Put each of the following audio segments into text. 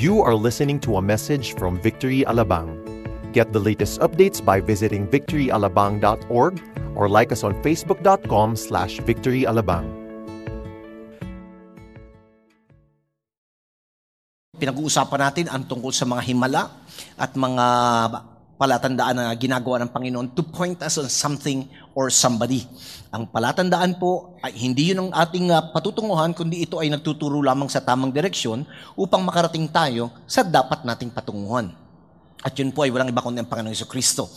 You are listening to a message from Victory Alabang. Get the latest updates by visiting victoryalabang.org or like us on facebook.com slash victoryalabang. Pinag-uusapan natin ang tungkol sa mga himala at mga palatandaan na ginagawa ng Panginoon to point us on something or somebody. Ang palatandaan po ay hindi yun ang ating uh, patutunguhan, kundi ito ay nagtuturo lamang sa tamang direksyon upang makarating tayo sa dapat nating patunguhan. At yun po ay walang iba kundi ang Panginoon Yeso Kristo.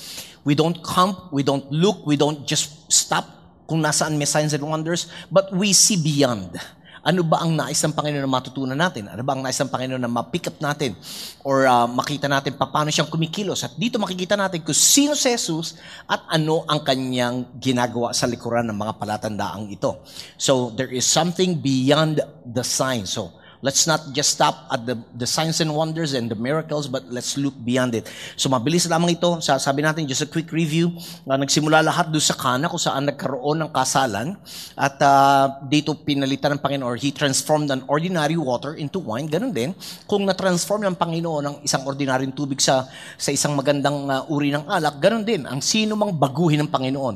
We don't come, we don't look, we don't just stop kung nasaan may signs and wonders, but we see beyond. Ano ba ang nais ng Panginoon na matutunan natin? Ano ba ang nais ng Panginoon na ma-pick up natin? Or uh, makita natin pa paano siyang kumikilos? At dito makikita natin kung sino si Jesus at ano ang kanyang ginagawa sa likuran ng mga palatandaang ito. So, there is something beyond the sign. So, Let's not just stop at the, the signs and wonders and the miracles, but let's look beyond it. So mabilis lamang ito. Sabi natin, just a quick review. Uh, nagsimula lahat doon sa Kana kung saan nagkaroon ng kasalan. At uh, dito pinalitan ng Panginoon or He transformed an ordinary water into wine. Ganun din. Kung na-transform ng Panginoon ang isang ordinaryong tubig sa, sa isang magandang uh, uri ng alak, ganun din. Ang sino mang baguhin ng Panginoon.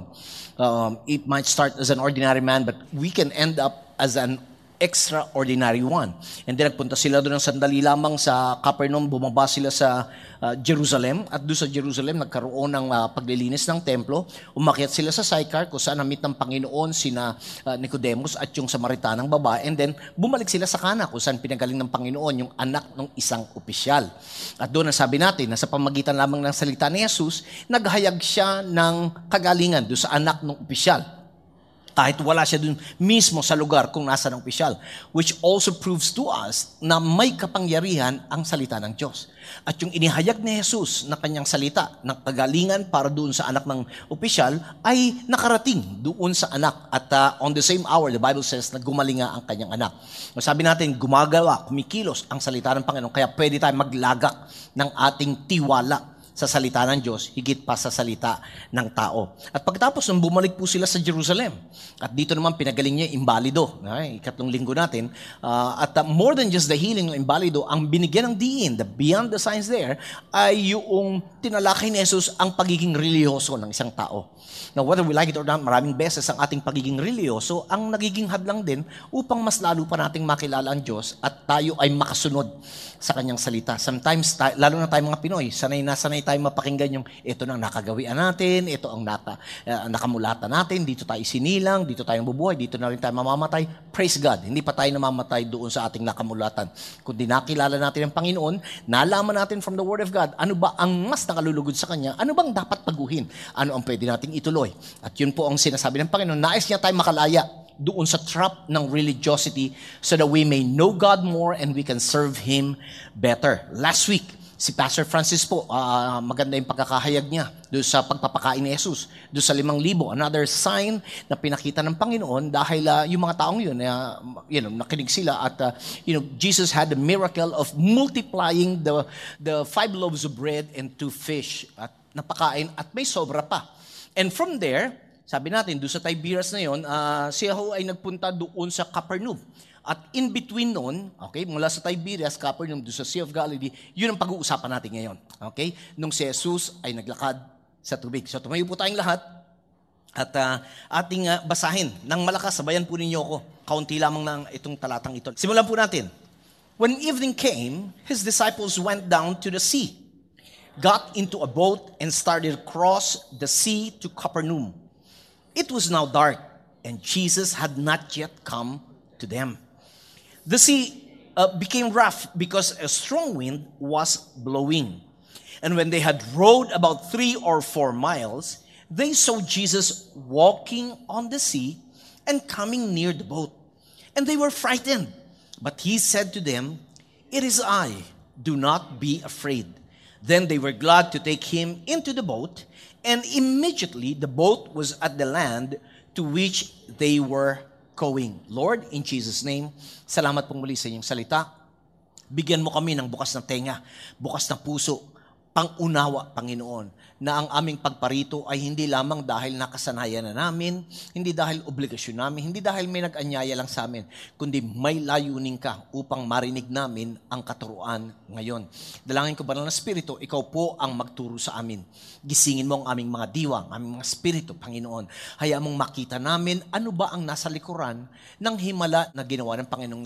Um, it might start as an ordinary man, but we can end up as an extraordinary one. And then nagpunta sila doon ng sandali lamang sa Capernaum, bumaba sila sa uh, Jerusalem at doon sa Jerusalem nagkaroon ng uh, paglilinis ng templo. Umakyat sila sa Sychar kung saan namit ng Panginoon sina uh, Nicodemus at yung Samaritanang babae and then bumalik sila sa Kana kung saan pinagaling ng Panginoon yung anak ng isang opisyal. At doon sabi natin na sa pamagitan lamang ng salita ni Jesus, naghayag siya ng kagalingan doon sa anak ng opisyal kahit wala siya dun mismo sa lugar kung nasa ng opisyal. Which also proves to us na may kapangyarihan ang salita ng Diyos. At yung inihayag ni Jesus na kanyang salita ng kagalingan para doon sa anak ng opisyal ay nakarating doon sa anak. At uh, on the same hour, the Bible says na gumaling nga ang kanyang anak. Sabi natin, gumagawa, kumikilos ang salita ng Panginoon. Kaya pwede tayo maglagak ng ating tiwala sa salita ng Diyos, higit pa sa salita ng tao. At pagkatapos nung bumalik po sila sa Jerusalem, at dito naman pinagaling niya imbalido, ay, ikatlong linggo natin, uh, at uh, more than just the healing ng imbalido, ang binigyan ng diin, the beyond the signs there, ay yung tinalakay ni Jesus ang pagiging religyoso ng isang tao. Now, whether we like it or not, maraming beses ang ating pagiging religyoso ang nagiging hadlang din upang mas lalo pa nating makilala ang Diyos at tayo ay makasunod sa kanyang salita. Sometimes, tayo, lalo na tayo mga Pinoy, sanay na sanay tayo mapakinggan yung ito nang nakagawian natin, ito ang naka, uh, nakamulatan natin, dito tayo sinilang, dito tayo bubuhay, dito na rin tayo mamamatay. Praise God, hindi pa tayo namamatay doon sa ating nakamulatan. Kundi nakilala natin ang Panginoon, nalaman natin from the Word of God, ano ba ang mas nakalulugod sa Kanya, ano bang dapat paguhin, ano ang pwede nating ituloy, Pinoy. At yun po ang sinasabi ng Panginoon. Nais niya tayo makalaya doon sa trap ng religiosity so that we may know God more and we can serve Him better. Last week, si Pastor Francis po, uh, maganda yung pagkakahayag niya doon sa pagpapakain ni Jesus, doon sa limang libo. Another sign na pinakita ng Panginoon dahil uh, yung mga taong yun, uh, you know, nakinig sila at uh, you know, Jesus had the miracle of multiplying the, the five loaves of bread and two fish at napakain at may sobra pa. And from there, sabi natin, doon sa Tiberias na yon, uh, siya ho ay nagpunta doon sa Capernaum. At in between noon, okay, mula sa Tiberias, Capernaum, doon sa Sea of Galilee, yun ang pag-uusapan natin ngayon. Okay? Nung si Jesus ay naglakad sa tubig. So tumayo po tayong lahat at uh, ating uh, basahin ng malakas. Sabayan po ninyo ako. Kaunti lamang ng itong talatang ito. Simulan po natin. When evening came, his disciples went down to the sea got into a boat and started across the sea to Capernaum. It was now dark, and Jesus had not yet come to them. The sea uh, became rough because a strong wind was blowing. And when they had rowed about three or four miles, they saw Jesus walking on the sea and coming near the boat. And they were frightened. But he said to them, It is I, do not be afraid. Then they were glad to take him into the boat, and immediately the boat was at the land to which they were going. Lord, in Jesus' name, salamat pong muli sa inyong salita. Bigyan mo kami ng bukas na tenga, bukas na puso, pangunawa, Panginoon, na ang aming pagparito ay hindi lamang dahil nakasanayan na namin, hindi dahil obligasyon namin, hindi dahil may nag-anyaya lang sa amin, kundi may layunin ka upang marinig namin ang katuruan ngayon. Dalangin ko banal na Espiritu, ikaw po ang magturo sa amin. Gisingin mo ang aming mga diwa, ang aming mga Espiritu, Panginoon. Hayaan mong makita namin ano ba ang nasa likuran ng himala na ginawa ng Panginoong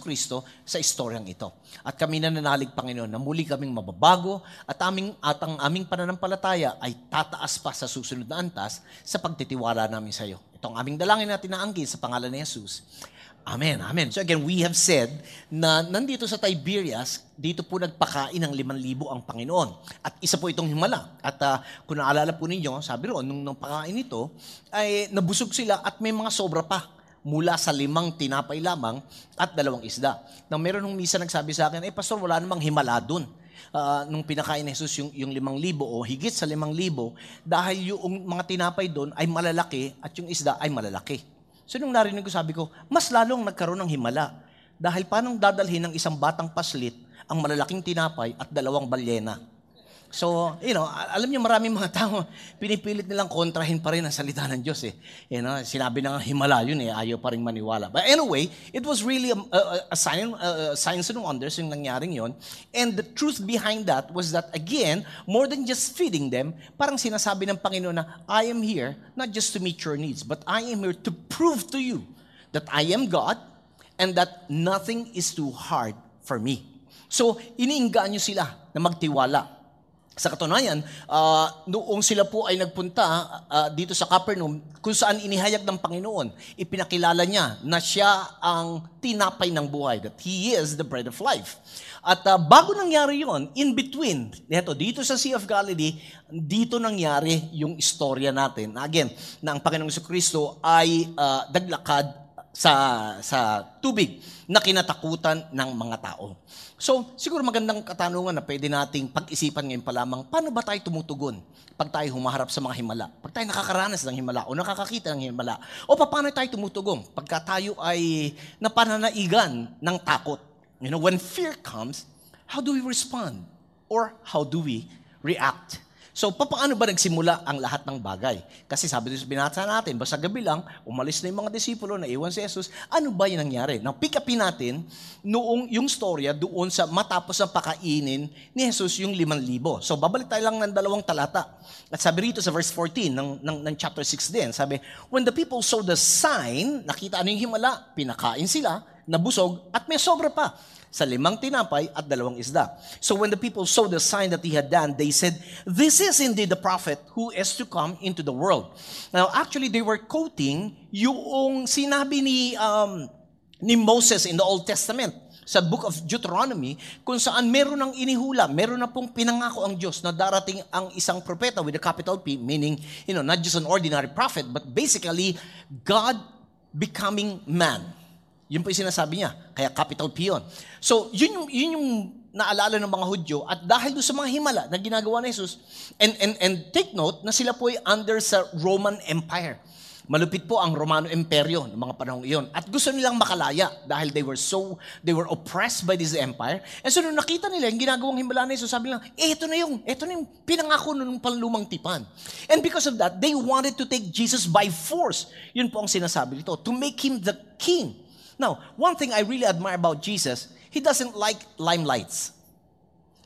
Kristo sa istoryang ito. At kami nananalig, Panginoon, na muli kaming mababago at, aming, at ang aming pananampalataya ay tataas pa sa susunod na antas sa pagtitiwala namin sa iyo. Ito ang aming dalangin na sa pangalan ni Jesus. Amen, amen. So again, we have said na nandito sa Tiberias, dito po nagpakain ng 5,000 ang Panginoon. At isa po itong himala. At uh, kung naalala po ninyo, sabi roon, nung, nung pakain ito, ay nabusog sila at may mga sobra pa mula sa limang tinapay lamang at dalawang isda. Nang meron nung misa nagsabi sa akin, eh pastor, wala namang himala dun. Uh, nung pinakain ni Jesus yung, yung limang libo o higit sa limang libo dahil yung mga tinapay doon ay malalaki at yung isda ay malalaki. So nung narinig ko, sabi ko, mas lalong nagkaroon ng himala. Dahil paano dadalhin ng isang batang paslit ang malalaking tinapay at dalawang balyena? So, you know, alam niyo maraming mga tao, pinipilit nilang kontrahin pa rin ang salita ng Diyos eh. You know, sinabi na nga himala yun eh, ayaw pa rin maniwala. But anyway, it was really a, a, a sign, a, science and wonders yung nangyaring yon. And the truth behind that was that again, more than just feeding them, parang sinasabi ng Panginoon na, I am here not just to meet your needs, but I am here to prove to you that I am God and that nothing is too hard for me. So, iniingaan nyo sila na magtiwala sa katunayan, uh, noong sila po ay nagpunta uh, dito sa Capernaum, kung saan inihayag ng Panginoon, ipinakilala niya na siya ang tinapay ng buhay, that He is the bread of life. At uh, bago nangyari yon, in between, neto, dito sa Sea of Galilee, dito nangyari yung istorya natin. Again, na ang Panginoong Kristo ay uh, daglakad sa, sa tubig na kinatakutan ng mga tao. So, siguro magandang katanungan na pwede nating pag-isipan ngayon pa lamang, paano ba tayo tumutugon pag tayo humaharap sa mga himala? Pag tayo nakakaranas ng himala o nakakakita ng himala? O paano tayo tumutugong pagka tayo ay napananaigan ng takot? You know, when fear comes, how do we respond? Or how do we react? So, paano ba nagsimula ang lahat ng bagay? Kasi sabi doon sa binasa natin, basta gabi lang, umalis na yung mga disipulo, na iwan si Jesus. Ano ba yung nangyari? Now, pick upin natin noong yung storya doon sa matapos ang pakainin ni Jesus yung liman libo. So, babalik tayo lang ng dalawang talata. At sabi rito sa verse 14 ng, ng, ng chapter 6 din, sabi, When the people saw the sign, nakita ano yung himala, pinakain sila, nabusog, at may sobra pa sa limang tinapay at dalawang isda. So when the people saw the sign that he had done, they said, This is indeed the prophet who is to come into the world. Now, actually, they were quoting yung sinabi ni, um, ni Moses in the Old Testament sa book of Deuteronomy kung saan meron ng inihula, meron na pong pinangako ang Diyos na darating ang isang propeta with a capital P, meaning, you know, not just an ordinary prophet, but basically, God becoming man. Yun po yung sinasabi niya. Kaya capital P yun. So, yun yung, yun yung naalala ng mga Hudyo at dahil doon sa mga himala na ginagawa ni Jesus, and, and, and take note na sila po ay under sa Roman Empire. Malupit po ang Romano Imperyo ng mga panahong iyon. At gusto nilang makalaya dahil they were so, they were oppressed by this empire. And so nung nakita nila yung ginagawang himala ni Jesus, sabi nila, eh, ito na yung, ito na yung pinangako nung panlumang tipan. And because of that, they wanted to take Jesus by force. Yun po ang sinasabi nito, to make him the king Now, one thing I really admire about Jesus, He doesn't like limelights.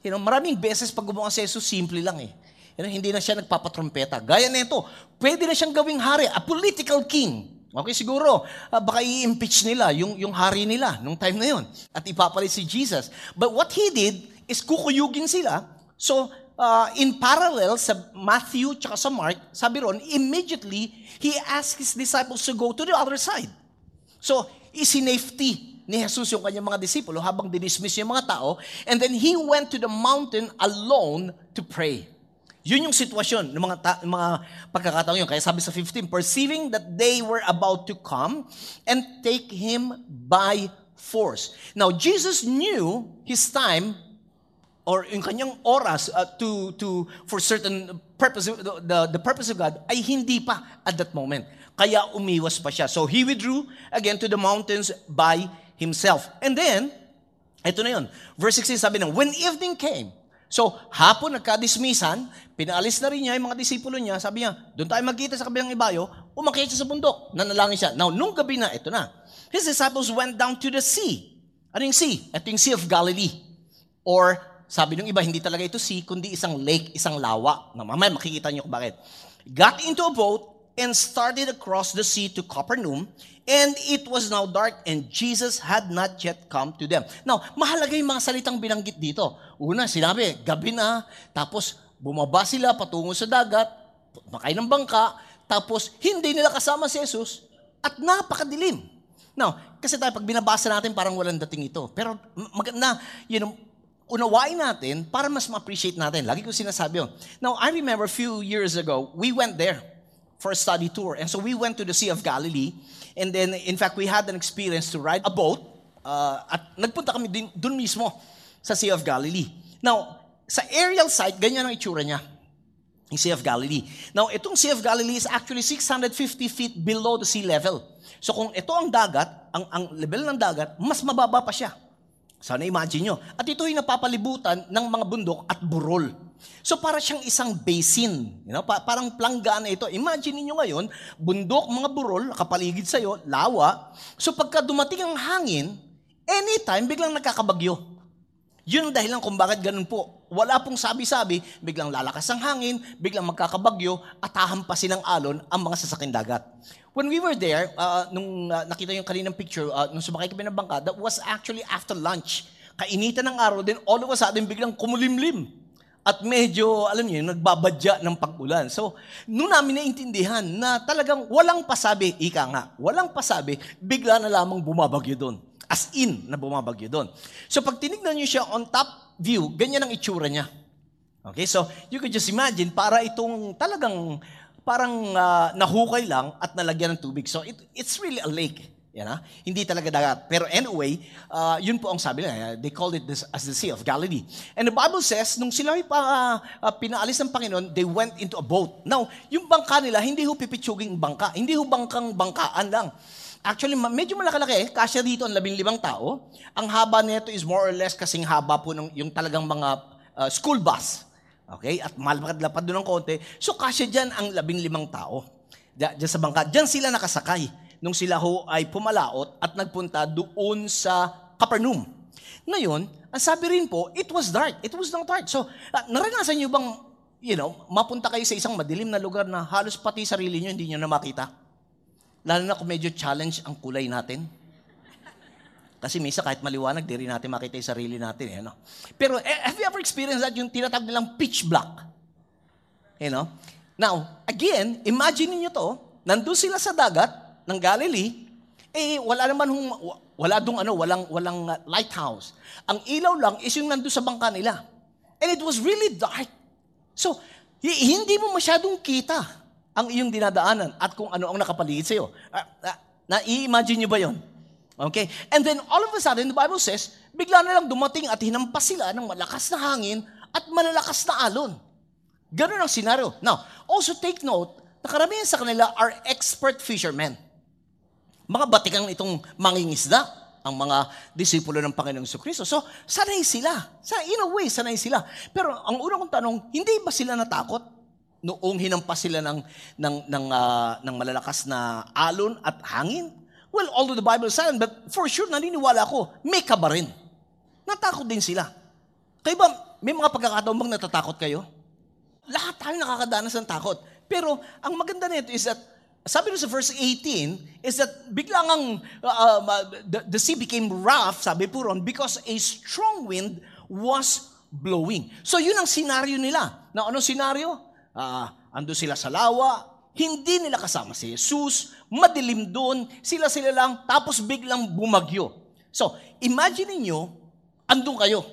You know, maraming beses pag gumawa si Jesus, simple lang eh. You know, hindi na siya nagpapatrompeta. Gaya nito, pwede na siyang gawing hari, a political king. Okay, siguro, uh, baka i-impeach nila yung, yung hari nila nung time na yon at ipapalit si Jesus. But what he did is kukuyugin sila. So, uh, in parallel sa Matthew tsaka sa Mark, sabi ron, immediately, he asked his disciples to go to the other side. So, isinafety ni Jesus yung kanyang mga disipulo habang dinismiss yung mga tao. And then he went to the mountain alone to pray. Yun yung sitwasyon ng mga, ta- mga pagkakataon yun. Kaya sabi sa 15, perceiving that they were about to come and take him by force. Now, Jesus knew his time or yung kanyang oras uh, to, to, for certain purpose, the, the, purpose of God ay hindi pa at that moment. Kaya umiwas pa siya. So he withdrew again to the mountains by himself. And then, ito na yun. Verse 16 sabi ng, When evening came, So, hapon nagka-dismissan, pinaalis na rin niya yung mga disipulo niya, sabi niya, doon tayo magkita sa kabilang ibayo, umakyat siya sa bundok, nanalangin siya. Now, nung gabi na, ito na, his disciples went down to the sea. Ano yung sea? Ito yung Sea of Galilee. Or, sabi ng iba, hindi talaga ito sea, kundi isang lake, isang lawa. Na mamaya makikita niyo kung bakit. Got into a boat and started across the sea to Capernaum, and it was now dark, and Jesus had not yet come to them. Now, mahalaga yung mga salitang binanggit dito. Una, sinabi, gabi na, tapos bumaba sila patungo sa dagat, makay ng bangka, tapos hindi nila kasama si Jesus, at napakadilim. Now, kasi tayo pag binabasa natin parang walang dating ito. Pero maganda, you know, unawain natin para mas ma-appreciate natin. Lagi ko sinasabi yun. Now, I remember a few years ago, we went there for a study tour. And so we went to the Sea of Galilee. And then, in fact, we had an experience to ride a boat. Uh, at nagpunta kami din, dun mismo sa Sea of Galilee. Now, sa aerial site, ganyan ang itsura niya. Yung Sea of Galilee. Now, itong Sea of Galilee is actually 650 feet below the sea level. So kung ito ang dagat, ang, ang level ng dagat, mas mababa pa siya. Sana imagine nyo. At ito yung napapalibutan ng mga bundok at burol. So para siyang isang basin. You know, pa- parang planggana ito. Imagine niyo ngayon, bundok, mga burol, nakapaligid sa'yo, lawa. So pagka dumating ang hangin, anytime, biglang nagkakabagyo. Yun ang dahilan kung bakit ganun po. Wala pong sabi-sabi, biglang lalakas ang hangin, biglang magkakabagyo, at hahampasin ng alon ang mga sasakin dagat. When we were there, uh, nung uh, nakita yung kaninang picture, uh, nung sumakay kami ng bangka, that was actually after lunch. Kainitan ng araw din, all of a sudden, biglang kumulimlim. At medyo, alam niyo, nagbabadya ng pag-ulan. So, noon namin naintindihan na talagang walang pasabi, ika nga, walang pasabi, bigla na lamang bumabagyo doon. As in, na bumabagyo doon. So, pag tinignan niyo siya on top view, ganyan ang itsura niya. Okay, so you could just imagine, para itong talagang parang uh, nahukay lang at nalagyan ng tubig. So it, it's really a lake. Yan, ha? Hindi talaga dagat. Pero anyway, uh, yun po ang sabi nila. They called it this, as the Sea of Galilee. And the Bible says, nung sila pa uh, pinaalis ng Panginoon, they went into a boat. Now, yung bangka nila, hindi ho pipitsuging bangka. Hindi ho bangkang bangkaan lang. Actually, medyo malaki-laki. Kasya dito ang labing limang tao. Ang haba nito is more or less kasing haba po ng yung talagang mga uh, school bus. Okay? At malapad-lapad doon ng konti. So, kasya dyan ang labing limang tao. Diyan sa bangka. Diyan sila nakasakay nung sila ho ay pumalaot at nagpunta doon sa Capernaum. Ngayon, ang sabi rin po, it was dark. It was not dark. So, uh, naranasan niyo bang, you know, mapunta kayo sa isang madilim na lugar na halos pati sarili niyo hindi niyo na makita? Lalo na kung medyo challenge ang kulay natin. Kasi misa kahit maliwanag, di rin natin makita yung sarili natin. Eh, no? Pero eh, have you ever experienced that yung tinatawag nilang pitch black? You know? Now, again, imagine niyo to, nandun sila sa dagat ng Galilee, eh wala naman hung, wala dong ano, walang walang uh, lighthouse. Ang ilaw lang is yung nandun sa bangka nila. And it was really dark. So, hindi mo masyadong kita ang iyong dinadaanan at kung ano ang nakapaligid sa iyo. Uh, uh, na-imagine niyo ba 'yon? Okay? And then all of a sudden, the Bible says, bigla na lang dumating at hinampas sila ng malakas na hangin at malalakas na alon. Ganun ang senaryo. Now, also take note, na karamihan sa kanila are expert fishermen. Mga batikang itong mangingisda, ang mga disipulo ng Panginoong Kristo. So, sanay sila. Sa, in a way, sanay sila. Pero ang unang kong tanong, hindi ba sila natakot noong hinampas sila ng, ng, ng, uh, ng malalakas na alon at hangin? Well, although the Bible is silent, but for sure, naniniwala ako, may kaba rin. Natakot din sila. Kayo ba, may mga pagkakataon bang natatakot kayo? Lahat tayo nakakadanas ng takot. Pero ang maganda nito is that, sabi sa verse 18, is that biglang ang, uh, uh, the, the sea became rough, sabi po ron, because a strong wind was blowing. So yun ang senaryo nila. Na anong senaryo? Uh, ando sila sa lawa, hindi nila kasama si Jesus, madilim doon, sila-sila lang, tapos biglang bumagyo. So, imagine niyo, andun kayo.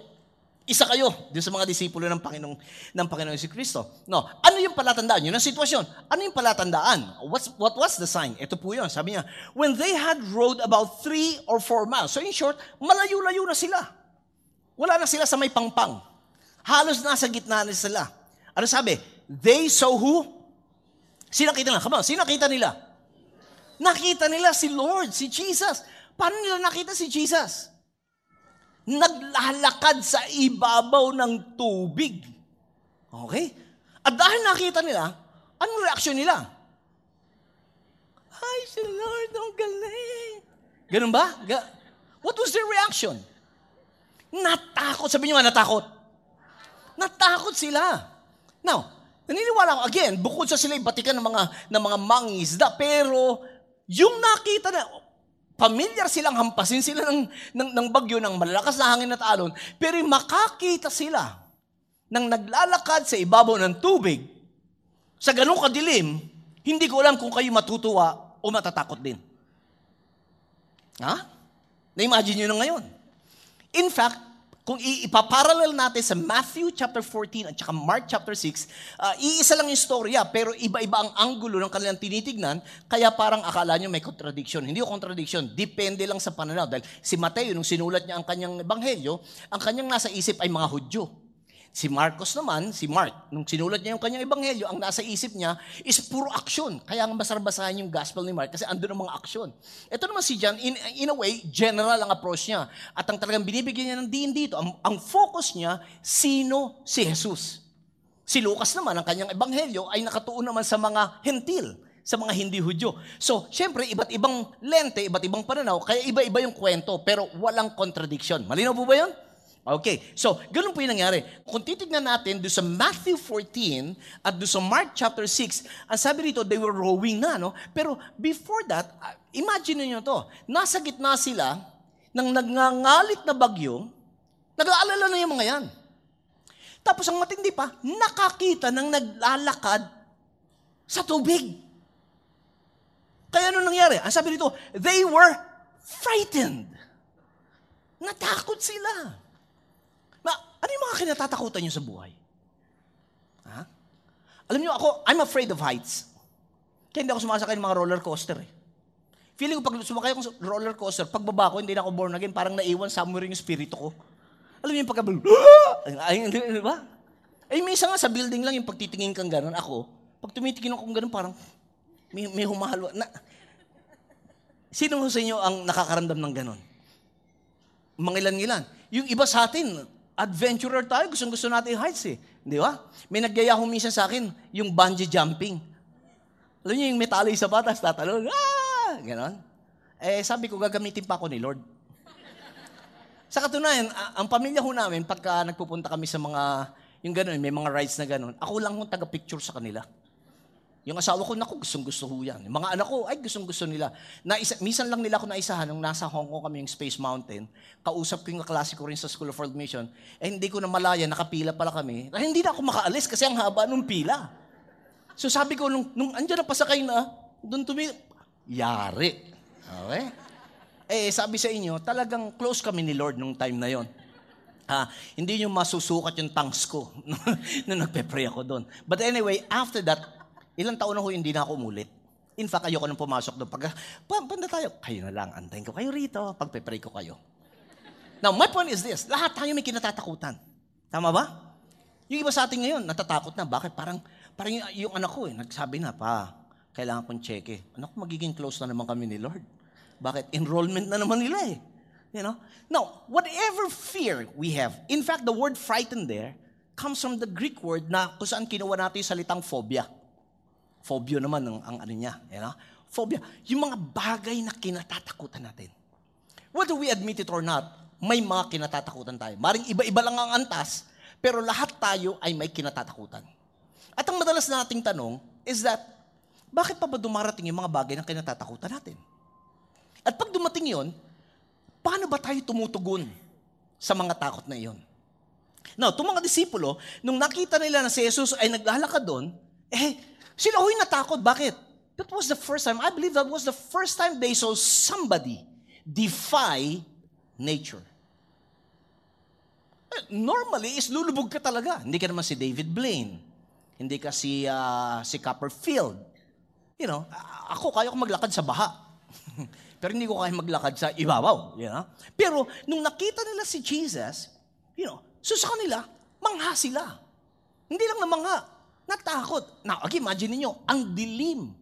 Isa kayo din sa mga disipulo ng Panginoong ng Panginoong si Kristo. No, ano yung palatandaan yun ng sitwasyon? Ano yung palatandaan? What's, what was the sign? Ito po yun. Sabi niya, when they had rowed about three or four miles. So in short, malayo-layo na sila. Wala na sila sa may pangpang. Halos nasa gitna na sila. Ano sabi? They saw who? Sino nakita nila? Come on, sino nakita nila? Nakita nila si Lord, si Jesus. Paano nila nakita si Jesus? naglalakad sa ibabaw ng tubig. Okay? At dahil nakita nila, anong reaksyon nila? Ay, si Lord, ang galing. Ganun ba? Ga- What was their reaction? Natakot. Sabi niyo nga, natakot. Natakot sila. Now, naniniwala ko, again, bukod sa sila ibatikan ng mga, ng mga mangisda, pero yung nakita na, familiar silang hampasin sila ng, ng, ng bagyo, ng malalakas na hangin at alon, pero makakita sila ng naglalakad sa ibabaw ng tubig, sa ganong kadilim, hindi ko alam kung kayo matutuwa o matatakot din. Ha? Na-imagine nyo na ngayon. In fact, kung ipaparallel natin sa Matthew chapter 14 at saka Mark chapter 6, uh, iisa lang yung storya, pero iba-iba ang anggulo ng kanilang tinitignan, kaya parang akala nyo may contradiction. Hindi yung contradiction, depende lang sa pananaw. Dahil si Mateo, nung sinulat niya ang kanyang ebanghelyo, ang kanyang nasa isip ay mga Hudyo. Si Marcos naman, si Mark, nung sinulat niya yung kanyang ebanghelyo, ang nasa isip niya is puro aksyon. Kaya ang basar-basahin yung gospel ni Mark kasi andun ang mga aksyon. Ito naman si John, in, in a way, general ang approach niya. At ang talagang binibigyan niya ng diin dito, ang, ang focus niya, sino si Jesus. Si Lucas naman, ang kanyang ebanghelyo, ay nakatuon naman sa mga hentil sa mga hindi Hudyo. So, syempre, iba't ibang lente, iba't ibang pananaw, kaya iba-iba yung kwento, pero walang contradiction. Malinaw po ba yun? Okay, so ganun po yung nangyari. Kung titignan natin doon sa Matthew 14 at doon sa Mark chapter 6, ang sabi rito, they were rowing na, no? Pero before that, uh, imagine niyo to, nasa gitna sila ng nagngangalit na bagyo, nag-aalala na yung mga yan. Tapos ang matindi pa, nakakita ng naglalakad sa tubig. Kaya ano nangyari? Ang sabi rito, they were frightened. Natakot sila. Ano yung mga kinatatakutan nyo sa buhay? Ha? Alam nyo ako, I'm afraid of heights. Kaya hindi ako sumasakay ng mga roller coaster eh. Feeling ko pag sumakay ako sa roller coaster, pagbaba ko, hindi na ako born again, parang naiwan somewhere yung spirito ko. Alam niyo yung pagka, ay, di ba? May isa nga sa building lang yung pagtitingin kang gano'n. Ako, pag tumitingin ako gano'n, parang may, may humahalo. Na, sino sa inyo ang nakakaramdam ng gano'n? Mga ilan-ilan. Yung iba sa atin, adventurer tayo, gustong gusto natin heights eh. Di ba? May nagyaya minsan sa akin, yung bungee jumping. Alam niyo yung metali sa batas, tatalon, ah! Ganon. Eh, sabi ko, gagamitin pa ako ni Lord. Sa katunayan, ang pamilya ho namin, pagka nagpupunta kami sa mga, yung gano'n, may mga rides na gano'n, ako lang ho taga-picture sa kanila. Yung asawa ko, naku, gustong gusto ho yan. Yung mga anak ko, ay gustong gusto nila. Na isa, minsan lang nila ako naisahan nung nasa Hong Kong kami yung Space Mountain. Kausap ko yung klase ko rin sa School of World Mission. Eh hindi ko na malaya, nakapila pala kami. Eh, hindi na ako makaalis kasi ang haba nung pila. So sabi ko, nung, nung andyan na pasakay na, doon tumi... Yari. Okay? Eh, sabi sa inyo, talagang close kami ni Lord nung time na yon. Ha, hindi nyo masusukat yung tanks ko nung nagpe-pray ako doon. But anyway, after that, Ilang taon na ho hindi na ako umulit. In fact, ayoko nang pumasok doon. Pag, panda tayo, kayo na lang, antayin ko kayo rito, pagpe-pray ko kayo. Now, my point is this, lahat tayo may kinatatakutan. Tama ba? Yung iba sa atin ngayon, natatakot na. Bakit? Parang, parang yung, yung anak ko eh, nagsabi na, pa, kailangan kong check Anak ko, magiging close na naman kami ni Lord. Bakit? Enrollment na naman nila eh. You know? Now, whatever fear we have, in fact, the word frightened there comes from the Greek word na kung saan kinuha natin yung salitang phobia. Phobia naman ang, ang ano niya. You know? Phobia. Yung mga bagay na kinatatakutan natin. Whether we admit it or not, may mga kinatatakutan tayo. Maring iba-iba lang ang antas, pero lahat tayo ay may kinatatakutan. At ang madalas nating tanong is that, bakit pa ba dumarating yung mga bagay na kinatatakutan natin? At pag dumating yon, paano ba tayo tumutugon sa mga takot na iyon? Now, itong mga disipulo, nung nakita nila na si Jesus ay naglalakad doon, eh, sila ho'y natakot. Bakit? That was the first time, I believe that was the first time they saw somebody defy nature. Eh, normally, is lulubog ka talaga. Hindi ka naman si David Blaine. Hindi ka si, uh, si Copperfield. You know, ako kaya ko maglakad sa baha. Pero hindi ko kaya maglakad sa ibabaw. You know? Pero nung nakita nila si Jesus, you know, so sa kanila, mangha sila. Hindi lang na mangha, Natakot. Now, again, imagine niyo ang dilim.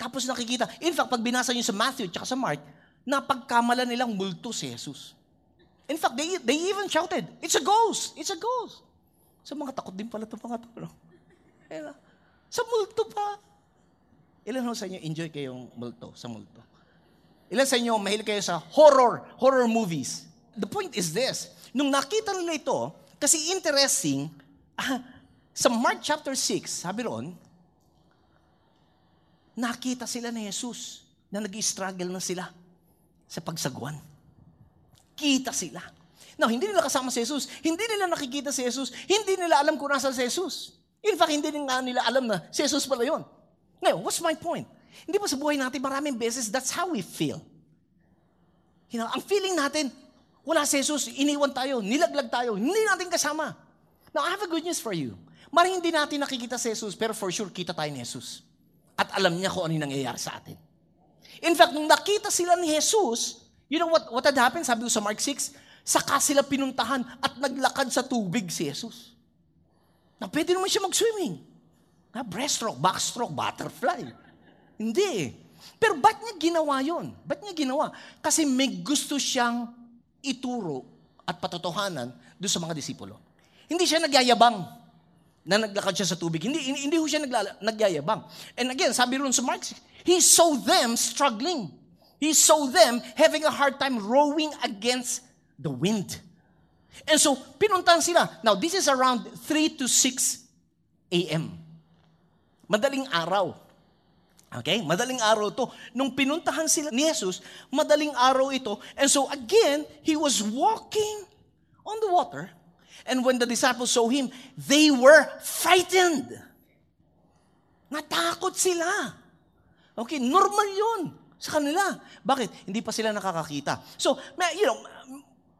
Tapos nakikita, in fact, pag binasa niyo sa Matthew at sa Mark, napagkamala nilang multo si Jesus. In fact, they, they even shouted, It's a ghost! It's a ghost! So mga takot din pala itong mga to. No? Sa multo pa. Ilan ho sa inyo enjoy kayong multo, sa multo? Ilan sa inyo mahilig kayo sa horror, horror movies? The point is this, nung nakita nila ito, kasi interesting, sa Mark chapter 6, sabi roon, nakita sila ni Jesus na nag-struggle na sila sa pagsagwan. Kita sila. Now, hindi nila kasama si Jesus. Hindi nila nakikita si Jesus. Hindi nila alam kung nasa si Jesus. In fact, hindi nga nila alam na si Jesus pala yun. Ngayon, what's my point? Hindi ba sa buhay natin maraming beses, that's how we feel. You know, ang feeling natin, wala si Jesus, iniwan tayo, nilaglag tayo, hindi natin kasama. Now, I have a good news for you. Maring hindi natin nakikita si Jesus, pero for sure, kita tayo ni Jesus. At alam niya kung ano yung nangyayari sa atin. In fact, nung nakita sila ni Jesus, you know what, what had happened? Sabi ko sa Mark 6, Saka sila pinuntahan at naglakad sa tubig si Jesus. Na pwede naman siya mag-swimming. Na breaststroke, backstroke, butterfly. Hindi eh. Pero ba't niya ginawa yon? Ba't niya ginawa? Kasi may gusto siyang ituro at patotohanan doon sa mga disipulo. Hindi siya nagyayabang na naglakad siya sa tubig. Hindi, hindi, hindi ho siya naglala, nagyayabang. And again, sabi ron sa Mark, he saw them struggling. He saw them having a hard time rowing against the wind. And so, pinuntahan sila. Now, this is around 3 to 6 a.m. Madaling araw. Okay? Madaling araw to. Nung pinuntahan sila ni Jesus, madaling araw ito. And so, again, he was walking on the water. And when the disciples saw him, they were frightened. Natakot sila. Okay, normal yun sa kanila. Bakit? Hindi pa sila nakakakita. So, you know,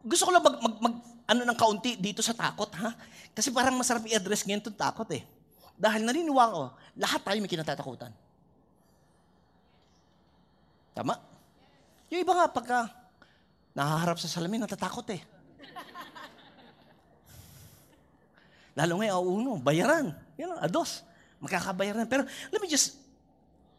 gusto ko lang mag, mag, mag ano ng kaunti dito sa takot, ha? Kasi parang masarap i-address ngayon itong takot eh. Dahil naniniwala ko, lahat tayo may kinatatakutan. Tama? Yung iba nga, pagka nahaharap sa salamin, natatakot eh. Lalo ngayon, uno, bayaran. Yan, ados. Magkakabayaran. Pero let me just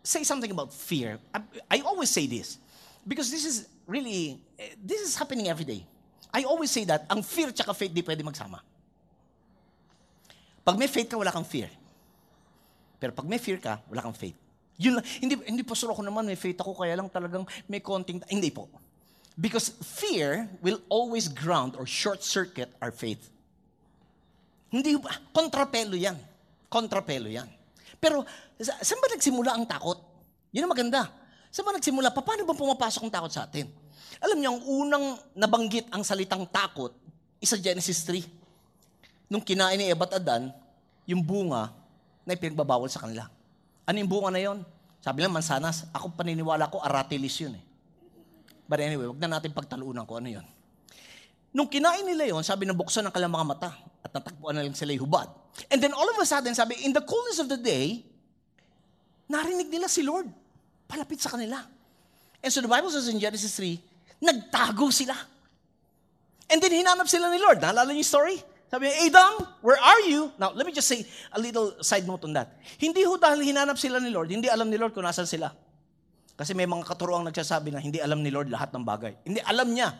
say something about fear. I, I always say this. Because this is really, eh, this is happening every day. I always say that, ang fear tsaka faith di pwede magsama. Pag may faith ka, wala kang fear. Pero pag may fear ka, wala kang faith. Yun lang. Hindi, hindi pa ako naman, may faith ako, kaya lang talagang may konting, hindi po. Because fear will always ground or short circuit our faith. Hindi ba? Kontrapelo yan. Kontrapelo yan. Pero, saan ba nagsimula ang takot? Yun ang maganda. Saan ba nagsimula? Paano ba pumapasok ang takot sa atin? Alam niyo, ang unang nabanggit ang salitang takot, isa Genesis 3. Nung kinain ni Eva at Adan, yung bunga na ipinagbabawal sa kanila. Ano yung bunga na yon? Sabi lang, mansanas. Ako paniniwala ko, aratilis yun eh. But anyway, wag na natin pagtalunan ko ano yon. Nung kinain nila yon, sabi na buksan ng kanilang mga mata at natagpuan na lang sila hubad. And then all of a sudden, sabi, in the coolness of the day, narinig nila si Lord. Palapit sa kanila. And so the Bible says in Genesis 3, Nagtago sila. And then hinanap sila ni Lord. Naalala niyo story? Sabi niya, Adam, where are you? Now, let me just say a little side note on that. Hindi ho dahil hinanap sila ni Lord, hindi alam ni Lord kung nasan sila. Kasi may mga katuroang nagsasabi na hindi alam ni Lord lahat ng bagay. Hindi alam niya.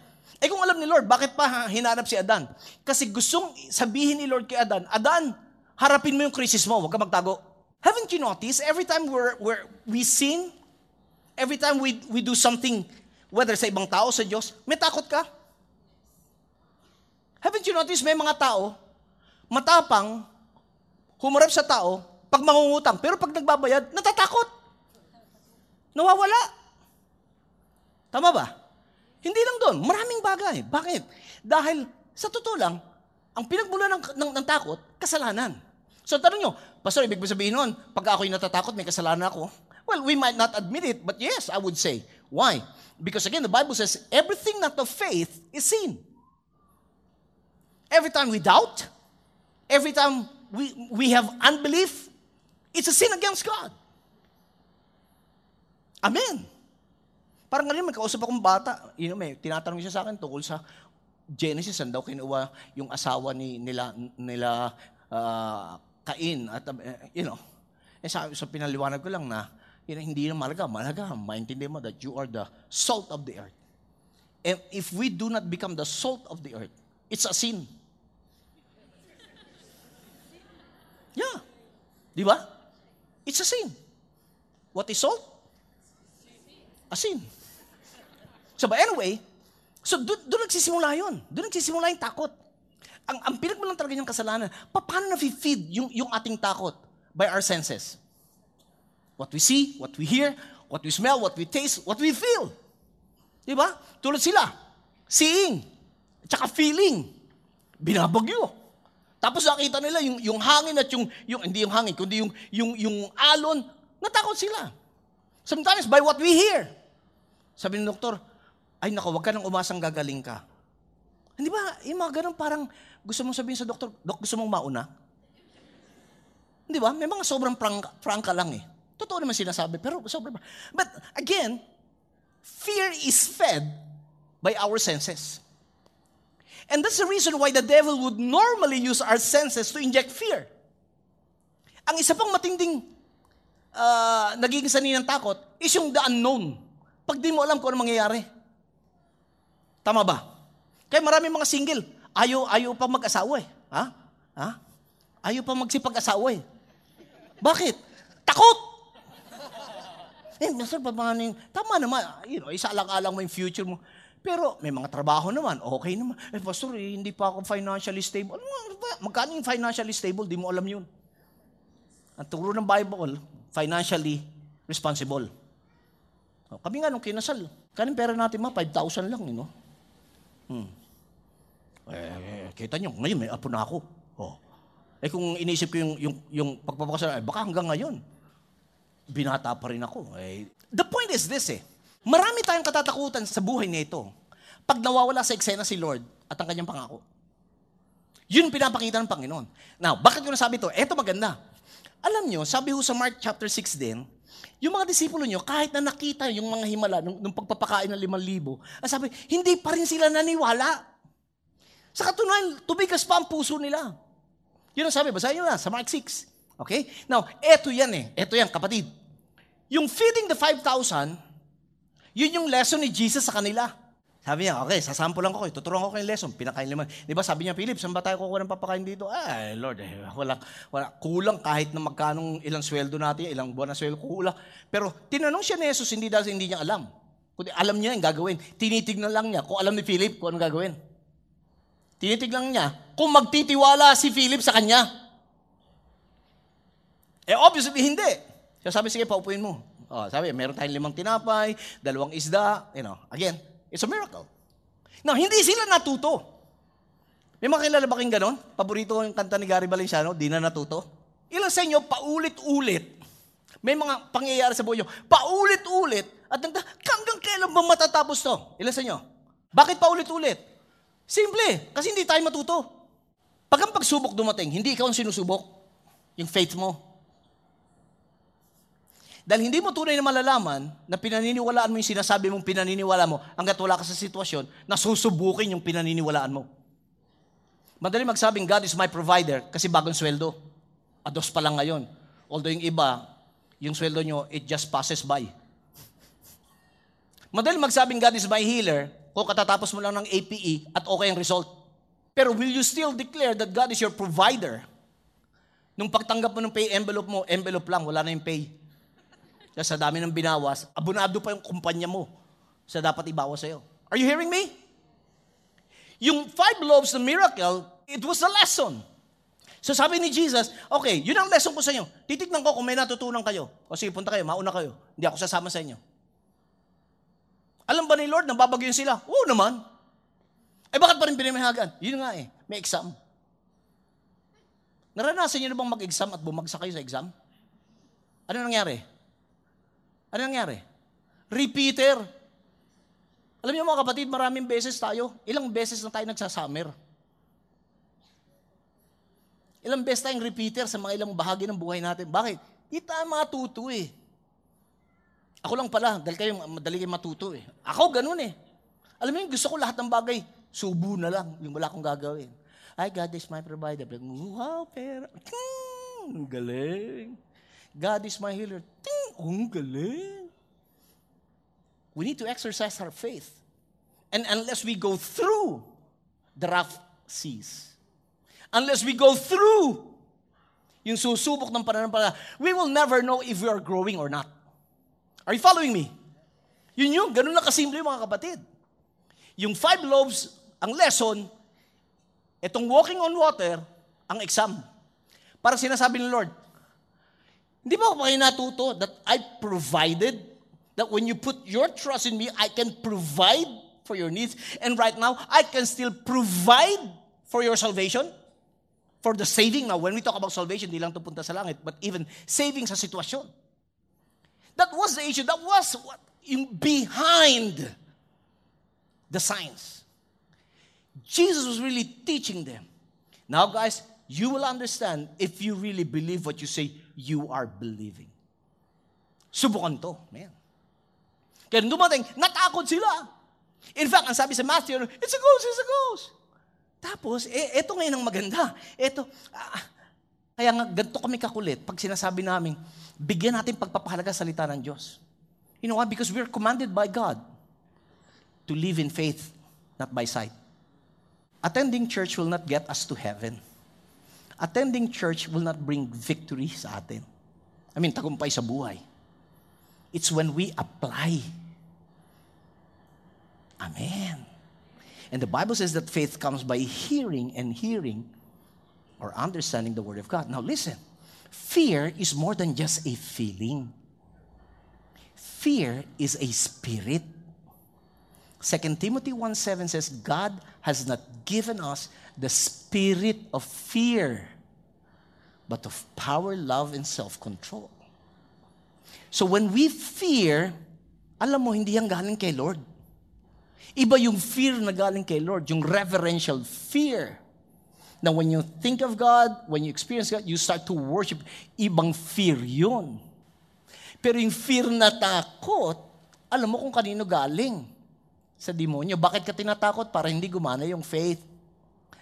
Eh kung alam ni Lord, bakit pa hinanap si Adan? Kasi gustong sabihin ni Lord kay Adan, Adan, harapin mo yung krisis mo, huwag ka magtago. Haven't you noticed, every time we're, we're, we sin, every time we, we do something whether sa ibang tao, sa Diyos, may takot ka. Haven't you noticed, may mga tao, matapang, humarap sa tao, pag mangungutang, pero pag nagbabayad, natatakot. Nawawala. Tama ba? Hindi lang doon, maraming bagay. Bakit? Dahil, sa totoo lang, ang pinagmula ng, ng, ng takot, kasalanan. So tanong nyo, Pastor, ibig sabihin nun, pag ako'y natatakot, may kasalanan ako? Well, we might not admit it, but yes, I would say. Why? Because again, the Bible says everything not of faith is sin. Every time we doubt, every time we, we have unbelief, it's a sin against God. Amen. Parang ngayon, may kausap akong bata, you know, may tinatanong siya sa akin tungkol sa Genesis, saan daw kinuha yung asawa ni nila, nila uh, Cain. At, uh, you know, eh, sa, sa pinaliwanag ko lang na, yun, hindi na malaga. Malaga, maintindihan mo that you are the salt of the earth. And if we do not become the salt of the earth, it's a sin. Yeah. Di ba? It's a sin. What is salt? A sin. So, but anyway, so doon do nagsisimula yun. Doon nagsisimula yung takot. Ang, ang pinagmulan talaga yung kasalanan, pa- paano na-feed yung, yung ating takot? By our senses. What we see, what we hear, what we smell, what we taste, what we feel. Di ba? Tulad sila. Seeing. Tsaka feeling. Binabagyo. Tapos nakita nila yung, yung hangin at yung, yung, hindi yung hangin, kundi yung, yung, yung alon, natakot sila. Sometimes by what we hear. Sabi ng doktor, ay nako, wag ka nang umasang gagaling ka. Hindi ba, yung mga ganun parang gusto mong sabihin sa doktor, Dok, gusto mong mauna? Hindi ba? May mga sobrang prangka, prangka lang eh. Totoo naman sinasabi, pero sobrang But again, fear is fed by our senses. And that's the reason why the devil would normally use our senses to inject fear. Ang isa pang matinding uh, nagiging sanhi ng takot is yung the unknown. Pag di mo alam kung ano mangyayari. Tama ba? Kaya marami mga single, ayaw, ayaw pa mag-asawa eh. Ha? Ha? Ayaw pa magsipag-asawa eh. Bakit? Takot! Eh, Master, paano yung, tama naman, you know, isa lang alang mo yung future mo. Pero may mga trabaho naman, okay naman. Eh, Pastor, eh, hindi pa ako financially stable. Ano, ano? Magkano yung financially stable? Di mo alam yun. Ang turo ng Bible, financially responsible. O, kami nga nung kinasal, kanin pera natin ma, 5,000 lang, you know? Hmm. Eh, kita nyo, ngayon may apo na ako. Oh. Eh kung inisip ko yung, yung, yung pagpapakasal, eh, baka hanggang ngayon, binata pa rin ako. Eh, the point is this eh, marami tayong katatakutan sa buhay nito pag nawawala sa eksena si Lord at ang kanyang pangako. Yun pinapakita ng Panginoon. Now, bakit ko nasabi to? Eto maganda. Alam nyo, sabi ho sa Mark chapter 6 din, yung mga disipulo nyo, kahit na nakita yung mga himala nung, nung pagpapakain ng limang libo, ang sabi, hindi pa rin sila naniwala. Sa katunayan, tubigas pa ang puso nila. Yun ang sabi, basahin nyo na sa Mark 6. Okay? Now, eto yan eh. Eto yan, kapatid. Yung feeding the 5,000, yun yung lesson ni Jesus sa kanila. Sabi niya, okay, sasampulan ko kayo, tuturuan ko kayo yung lesson, pinakain liman. Di ba sabi niya, Philip, saan ba tayo kukuha ng papakain dito? Ay, Lord, eh, wala, wala, kulang kahit na magkanong ilang sweldo natin, ilang buwan na sweldo, kulang. Pero tinanong siya ni Jesus, hindi dahil hindi niya alam. Kundi alam niya yung gagawin. Tinitignan lang niya kung alam ni Philip kung anong gagawin. Tinitignan niya kung magtitiwala si Philip sa kanya. Eh obviously hindi. Siya sabi, sige, paupuin mo. Oh, sabi, meron tayong limang tinapay, dalawang isda, you know. Again, it's a miracle. Now, hindi sila natuto. May mga kilala ba kayong ganon? Paborito ko yung kanta ni Gary Valenciano, di na natuto. Ilan sa inyo, paulit-ulit, may mga pangyayari sa buhay nyo, paulit-ulit, at nagda, hanggang kailan ba matatapos to? Ilan sa inyo? Bakit paulit-ulit? Simple, kasi hindi tayo matuto. Pag ang pagsubok dumating, hindi ikaw ang sinusubok, yung faith mo. Dahil hindi mo tunay na malalaman na pinaniniwalaan mo yung sinasabi mong pinaniniwala mo hanggat wala ka sa sitwasyon na susubukin yung pinaniniwalaan mo. Madali magsabing, God is my provider kasi bagong sweldo. Ados pa lang ngayon. Although yung iba, yung sweldo nyo, it just passes by. Madali magsabing God is my healer kung katatapos mo lang ng APE at okay ang result. Pero will you still declare that God is your provider? Nung pagtanggap mo ng pay envelope mo, envelope lang, wala na yung pay. Kasi sa dami ng binawas, abonado pa yung kumpanya mo sa dapat ibawas sa'yo. Are you hearing me? Yung five loaves na miracle, it was a lesson. So sabi ni Jesus, okay, yun ang lesson ko sa inyo. Titignan ko kung may natutunan kayo. O sige, punta kayo, mauna kayo. Hindi ako sasama sa inyo. Alam ba ni Lord na babagyan sila? Oo naman. Eh bakit pa rin pinamahagan? Yun nga eh, may exam. Naranasan niyo na bang mag-exam at bumagsak kayo sa exam? Ano nangyari? Ano nangyari? Repeater. Alam niyo mga kapatid, maraming beses tayo. Ilang beses na tayo nagsasummer. Ilang beses tayong repeater sa mga ilang bahagi ng buhay natin. Bakit? Di tayo matuto eh. Ako lang pala, dahil kayo madali kayo matuto eh. Ako ganun eh. Alam mo yun, gusto ko lahat ng bagay, subo na lang, yung wala akong gagawin. Ay, God is my provider. Wow, pera. Hmm, galing. God is my healer. Ting, ang galing. We need to exercise our faith. and unless we go through the rough seas, unless we go through yung susubok ng pananampalataya, we will never know if we are growing or not. Are you following me? Yun yung, ganun lang kasimple mga kapatid. Yung five loaves, ang lesson, itong walking on water, ang exam. Parang sinasabi ng Lord, hindi ba kayo natuto that I provided, that when you put your trust in me, I can provide for your needs. And right now, I can still provide for your salvation, for the saving. Now, when we talk about salvation, di lang ito punta sa langit, but even saving sa sitwasyon. That was the issue. That was what, yung behind the science. Jesus was really teaching them. Now, guys, you will understand if you really believe what you say you are believing. Subukan to, man. Kaya dumating, natakot sila. In fact, ang sabi sa Matthew, it's a ghost, it's a ghost. Tapos, eh, eto ngayon ang maganda. Eto, ah, kaya nga, ganito kami kakulit pag sinasabi namin, bigyan natin pagpapahalaga sa salita ng Diyos. You know why? Because we're commanded by God to live in faith, not by sight. Attending church will not get us to heaven. Attending church will not bring victory sa atin. I mean, tagumpay sa buhay. It's when we apply. Amen. And the Bible says that faith comes by hearing and hearing or understanding the Word of God. Now listen, fear is more than just a feeling. Fear is a spirit. 2 Timothy 1 7 says, God has not given us the spirit of fear, but of power, love, and self control. So when we fear, alam mo, hindi yan galing kay Lord. Iba yung fear na galing kay Lord, yung reverential fear. Now when you think of God, when you experience God, you start to worship. Ibang fear yun. Pero yung fear na takot, alam mo kung kanino galing. Sa demonyo. Bakit ka tinatakot? Para hindi gumana yung faith.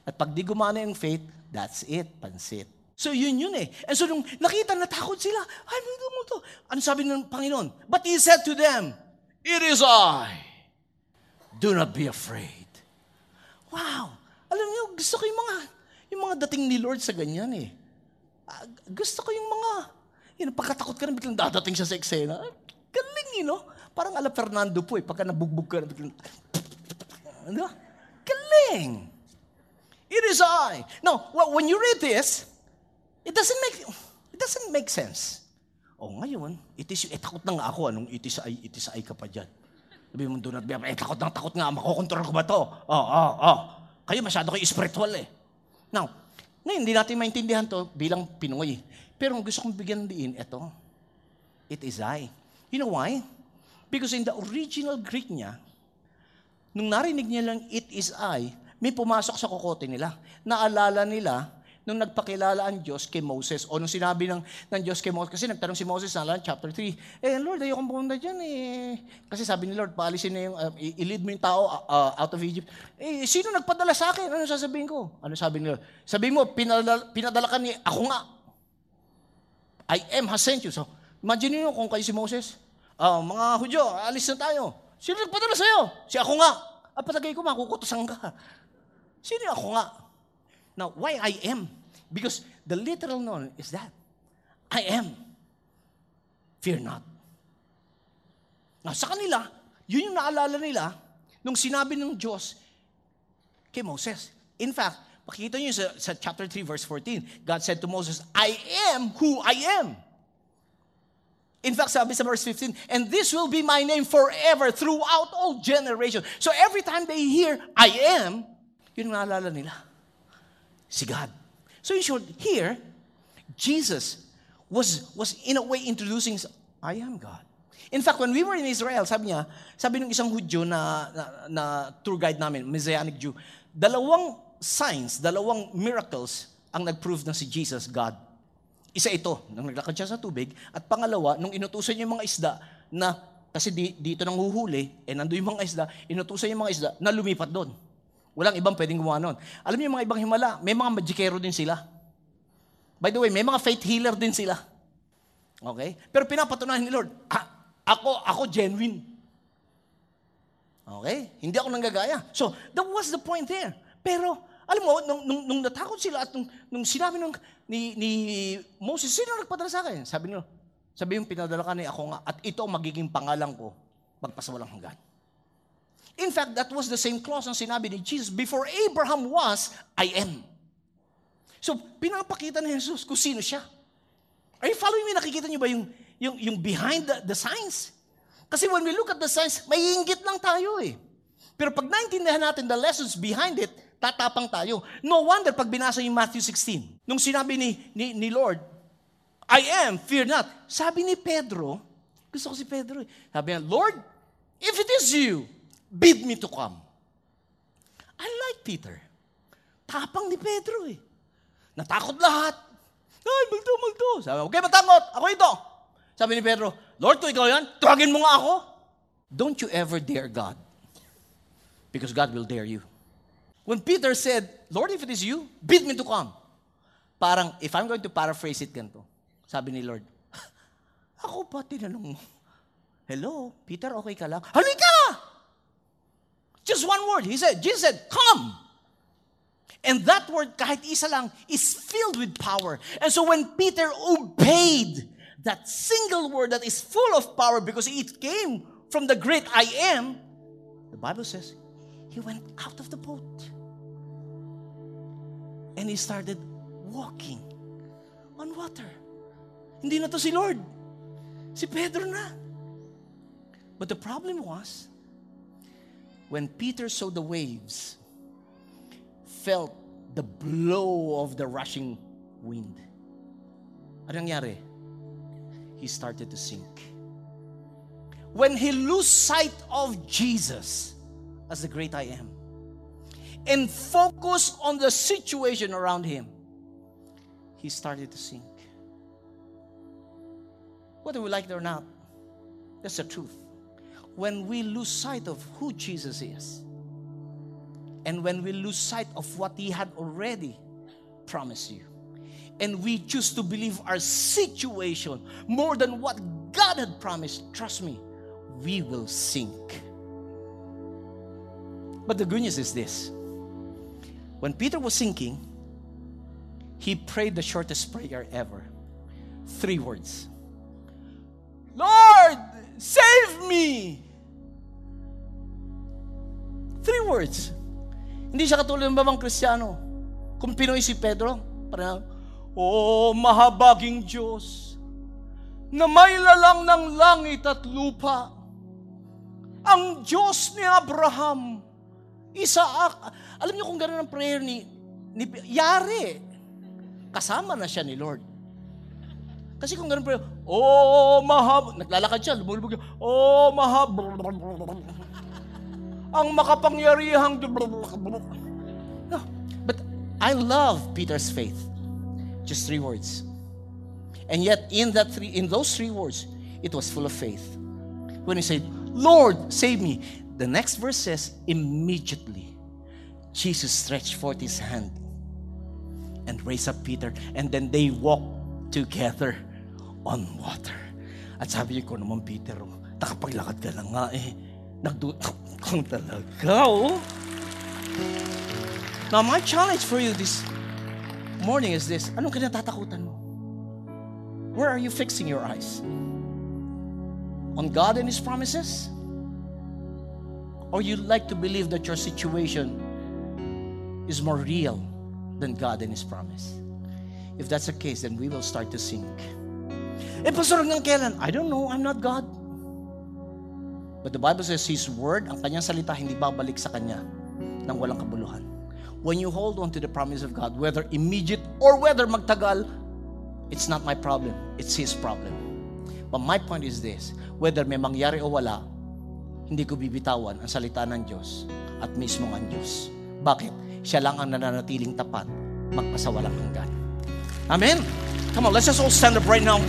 At pag di gumana yung faith, that's it, pansit. So yun yun eh. And so nung nakita, natakot sila. Ay, ano mo to? Ano sabi ng Panginoon? But He said to them, It is I. Do not be afraid. Wow. Alam niyo, gusto ko yung mga, yung mga dating ni Lord sa ganyan eh. Ah, gusto ko yung mga, yun, pagkatakot ka na biglang dadating siya sa eksena. Galing, you know? Parang ala Fernando po eh, pagka nabugbog ka ano? Galing. It is I. Now, when you read this, it doesn't make, it doesn't make sense. O oh, ngayon, itis, eh, takot na nga ako, anong itis ay, itis ay ka pa dyan. Sabi mo, do not be eh, takot na takot nga, makokontrol ko ba to? Oh, oh, oh. Kayo masyado kayo spiritual eh. Now, ngayon, hindi natin maintindihan to bilang Pinoy. Pero kung gusto kong bigyan din, ito, it is I. You know why? Because in the original Greek niya, nung narinig niya lang, it is I, may pumasok sa kokote nila. Naalala nila nung nagpakilala ang Diyos kay Moses o nung sinabi ng, ng Diyos kay Moses, kasi nagtanong si Moses lang, chapter 3, eh Lord, ayokong pumunta dyan eh. Kasi sabi ni Lord, paalisin na yung, uh, i-lead mo yung tao uh, out of Egypt. Eh, sino nagpadala sa akin? Ano sasabihin ko? Ano sabi ni Lord? Sabi mo, pinadala, pinadala ka ni, ako nga. I am has sent you. So, imagine niyo kung kayo si Moses. Uh, mga Hudyo, alis na tayo. Sino nagpadala sa'yo? Si ako nga. Ah, patagay ko, makukutosan ka. Sino ako nga? Now, why I am? Because the literal noun is that. I am. Fear not. Now, sa kanila, yun yung naalala nila nung sinabi ng Diyos kay Moses. In fact, pakita niyo sa, sa chapter 3, verse 14, God said to Moses, I am who I am. In fact, sabi sa verse 15, and this will be my name forever throughout all generations. So every time they hear, I am, yun ang naalala nila. Si God. So in short, here, Jesus was, was in a way introducing, I am God. In fact, when we were in Israel, sabi niya, sabi ng isang Hudyo na, na, na tour guide namin, Messianic Jew, dalawang signs, dalawang miracles ang nag-prove na si Jesus God. Isa ito, nung naglakad siya sa tubig, at pangalawa, nung inutusan niya yung mga isda na, kasi di, dito nang huhuli, eh nandoon yung mga isda, inutusan yung mga isda na lumipat doon. Walang ibang pwedeng gumawa nun. Alam niyo yung mga ibang himala, may mga magikero din sila. By the way, may mga faith healer din sila. Okay? Pero pinapatunayan ni Lord, ah, ako, ako genuine. Okay? Hindi ako nanggagaya. So, that was the point there. Pero, alam mo, nung, nung, nung natakot sila at nung, nung sinabi nung, ni, ni Moses, sino nagpadala sa akin? Sabi niyo, sabi yung pinadala ka ni ako nga, at ito ang magiging pangalan ko, magpasawalang hanggan. In fact, that was the same clause ang sinabi ni Jesus, before Abraham was, I am. So, pinapakita ni Jesus kung sino siya. Are you following me? Nakikita niyo ba yung, yung, yung behind the, the signs? Kasi when we look at the signs, may inggit lang tayo eh. Pero pag naintindihan natin the lessons behind it, tatapang tayo. No wonder pag binasa yung Matthew 16, nung sinabi ni, ni, ni Lord, I am, fear not. Sabi ni Pedro, gusto ko si Pedro eh. Sabi niya, Lord, if it is you, bid me to come. I like Peter. Tapang ni Pedro eh. Natakot lahat. Ay, multo, multo. Sabi, okay, matakot. Ako ito. Sabi ni Pedro, Lord, kung ikaw yan, tuwagin mo nga ako. Don't you ever dare God. Because God will dare you. When Peter said, Lord, if it is you, bid me to come. Parang, if I'm going to paraphrase it ganito, sabi ni Lord, ako pa tinanong mo. Hello, Peter, okay ka lang? Halika! Just one word. He said, Jesus said, come. And that word, kahit isa lang, is filled with power. And so when Peter obeyed that single word that is full of power because it came from the great I am, the Bible says, he went out of the boat. And he started walking on water. Hindi na to si Lord. Si Pedro na. But the problem was, when Peter saw the waves, felt the blow of the rushing wind. Ano nangyari? He started to sink. When he lose sight of Jesus as the great I am and focus on the situation around him, he started to sink. Whether we like it or not, that's the truth. When we lose sight of who Jesus is, and when we lose sight of what He had already promised you, and we choose to believe our situation more than what God had promised, trust me, we will sink. But the good news is this when Peter was sinking, he prayed the shortest prayer ever three words Lord, save me! Three words. Hindi siya katulad ng babang kristyano. Kung Pinoy si Pedro, parang, O mahabaging Diyos, na may lalang ng langit at lupa, ang Diyos ni Abraham, Isaac, alam niyo kung gano'n ang prayer ni, ni Yari, kasama na siya ni Lord. Kasi kung ganun prayer, Oh, mahab, naglalakad siya, lumulubog siya, Oh, mahab, ang makapangyarihang. But I love Peter's faith. Just three words. And yet in that three in those three words, it was full of faith. When he said, Lord, save me. The next verse says, immediately Jesus stretched forth his hand and raised up Peter. And then they walked together on water. At sabi ko naman, Peter, nakapaglakad ka lang nga eh. Nagdutang talaga, oh. Now, my challenge for you this morning is this. Anong kinatatakutan mo? Where are you fixing your eyes? On God and His promises? Or you like to believe that your situation is more real than God and His promise? If that's the case, then we will start to sink. Eh, pastor, hanggang kailan? I don't know. I'm not God. But the Bible says His word, ang kanyang salita, hindi babalik sa kanya nang walang kabuluhan. When you hold on to the promise of God, whether immediate or whether magtagal, it's not my problem. It's His problem. But my point is this, whether may mangyari o wala, hindi ko bibitawan ang salita ng Diyos at mismo ang Diyos. Bakit? Siya lang ang nananatiling tapat magpasawalang hanggan. Amen? Come on, let's just all stand up right now.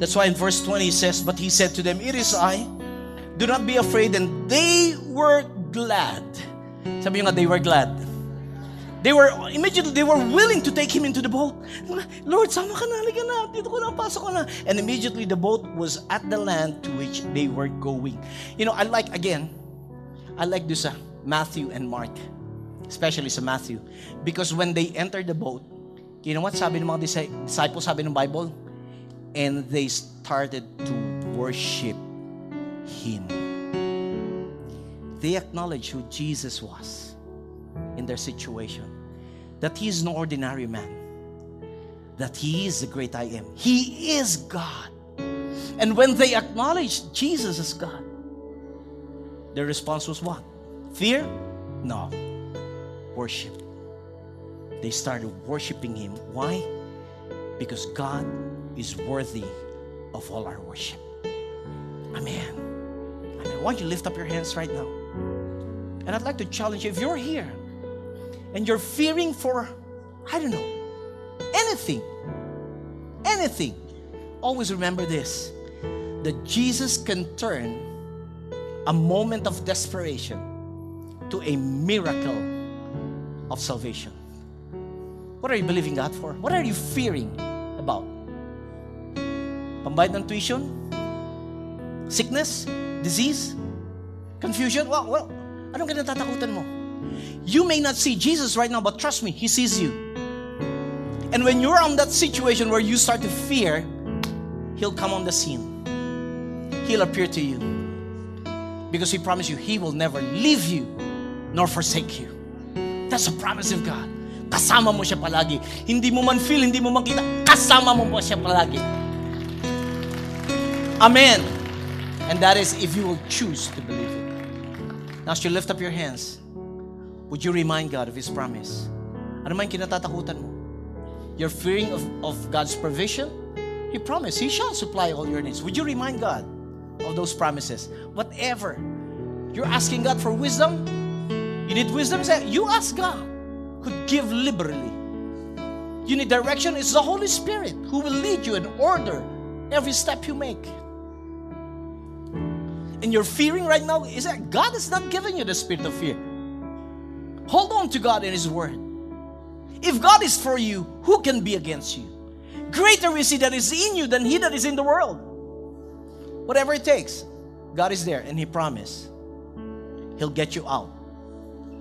That's why in verse 20 he says, But he said to them, It is I. Do not be afraid. And they were glad. Sabi nga, they were glad. They were, immediately, they were willing to take him into the boat. Lord, sama ka na, halika na, dito ko na, pasok ko na. And immediately the boat was at the land to which they were going. You know, I like, again, I like this Matthew and Mark. Especially sa Matthew. Because when they entered the boat, you know what sabi ng mga disciples, sabi ng Bible? And they started to worship Him. They acknowledged who Jesus was in their situation. That He is no ordinary man. That He is the great I am. He is God. And when they acknowledged Jesus as God, their response was what? Fear? No. Worship. They started worshiping Him. Why? Because God is worthy of all our worship. Amen. Amen. Why don't you lift up your hands right now? And I'd like to challenge you if you're here and you're fearing for, I don't know, anything, anything, always remember this that Jesus can turn a moment of desperation to a miracle of salvation. What are you believing God for? What are you fearing about? Pambayad ng tuition? Sickness? Disease? Confusion? Well, well, anong kinatatakutan mo? You may not see Jesus right now, but trust me, He sees you. And when you're on that situation where you start to fear, He'll come on the scene. He'll appear to you. Because He promised you, He will never leave you nor forsake you. That's a promise of God. Kasama mo siya palagi. Hindi mo man feel, hindi mo man kita, kasama mo po siya palagi. Amen. And that is if you will choose to believe it. Now, as you lift up your hands, would you remind God of His promise? Ano man kinatatakutan mo? You're fearing of, of God's provision? He promised He shall supply all your needs. Would you remind God of those promises? Whatever. You're asking God for wisdom? You need wisdom? Say, you ask God who give liberally. You need direction? It's the Holy Spirit who will lead you and order every step you make. And you're fearing right now is that God is not giving you the spirit of fear. Hold on to God and His Word. If God is for you, who can be against you? Greater is He that is in you than He that is in the world. Whatever it takes, God is there and He promised He'll get you out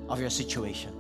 of your situation.